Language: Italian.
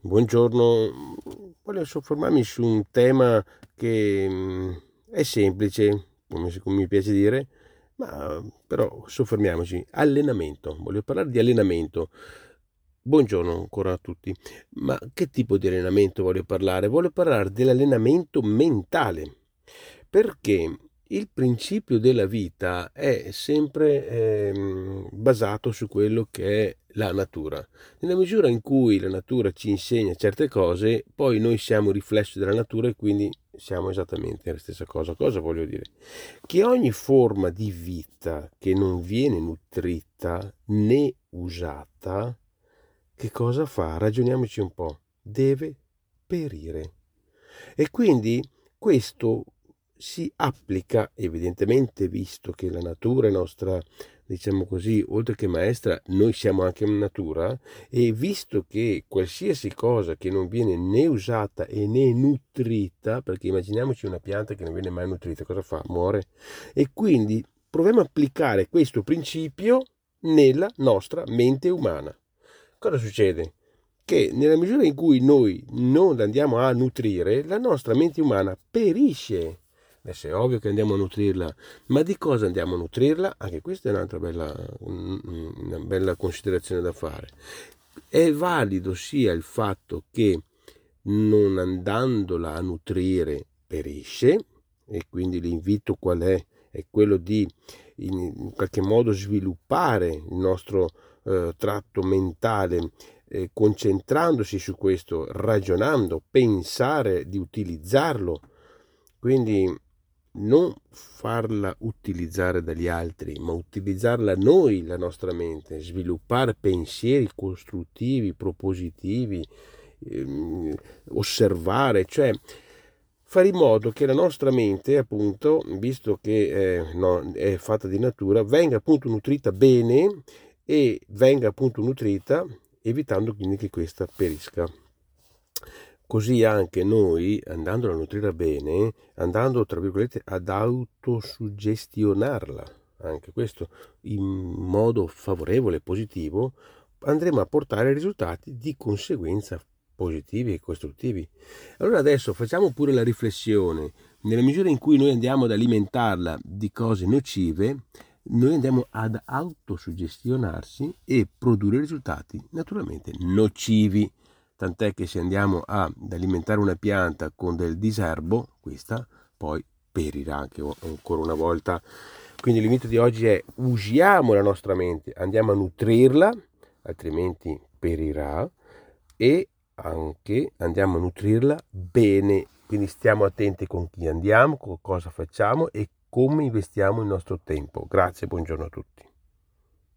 Buongiorno, voglio soffermarmi su un tema che mm, è semplice, come mi piace dire, ma però soffermiamoci. Allenamento, voglio parlare di allenamento. Buongiorno ancora a tutti, ma che tipo di allenamento voglio parlare? Voglio parlare dell'allenamento mentale, perché il principio della vita è sempre eh, basato su quello che è la natura. Nella misura in cui la natura ci insegna certe cose, poi noi siamo riflesso della natura e quindi siamo esattamente la stessa cosa. Cosa voglio dire? Che ogni forma di vita che non viene nutrita né usata, che cosa fa? Ragioniamoci un po'. Deve perire. E quindi questo si applica evidentemente visto che la natura è nostra diciamo così oltre che maestra noi siamo anche natura e visto che qualsiasi cosa che non viene né usata e né nutrita perché immaginiamoci una pianta che non viene mai nutrita cosa fa? muore e quindi proviamo a applicare questo principio nella nostra mente umana cosa succede? che nella misura in cui noi non andiamo a nutrire la nostra mente umana perisce Adesso è ovvio che andiamo a nutrirla, ma di cosa andiamo a nutrirla? Anche questa è un'altra bella, una bella considerazione da fare. È valido sia il fatto che non andandola a nutrire perisce, e quindi l'invito qual è? È quello di in qualche modo sviluppare il nostro eh, tratto mentale eh, concentrandosi su questo, ragionando, pensare di utilizzarlo. Quindi non farla utilizzare dagli altri, ma utilizzarla noi, la nostra mente, sviluppare pensieri costruttivi, propositivi, ehm, osservare, cioè fare in modo che la nostra mente, appunto, visto che eh, no, è fatta di natura, venga appunto nutrita bene e venga appunto nutrita evitando quindi che questa perisca. Così anche noi, andando a nutrire bene, andando tra virgolette ad autosuggestionarla, anche questo in modo favorevole, positivo, andremo a portare risultati di conseguenza positivi e costruttivi. Allora adesso facciamo pure la riflessione, nella misura in cui noi andiamo ad alimentarla di cose nocive, noi andiamo ad autosuggestionarsi e produrre risultati naturalmente nocivi tant'è che se andiamo ad alimentare una pianta con del diserbo, questa poi perirà anche ancora una volta. Quindi l'invito di oggi è usiamo la nostra mente, andiamo a nutrirla, altrimenti perirà, e anche andiamo a nutrirla bene. Quindi stiamo attenti con chi andiamo, con cosa facciamo e come investiamo il nostro tempo. Grazie, buongiorno a tutti.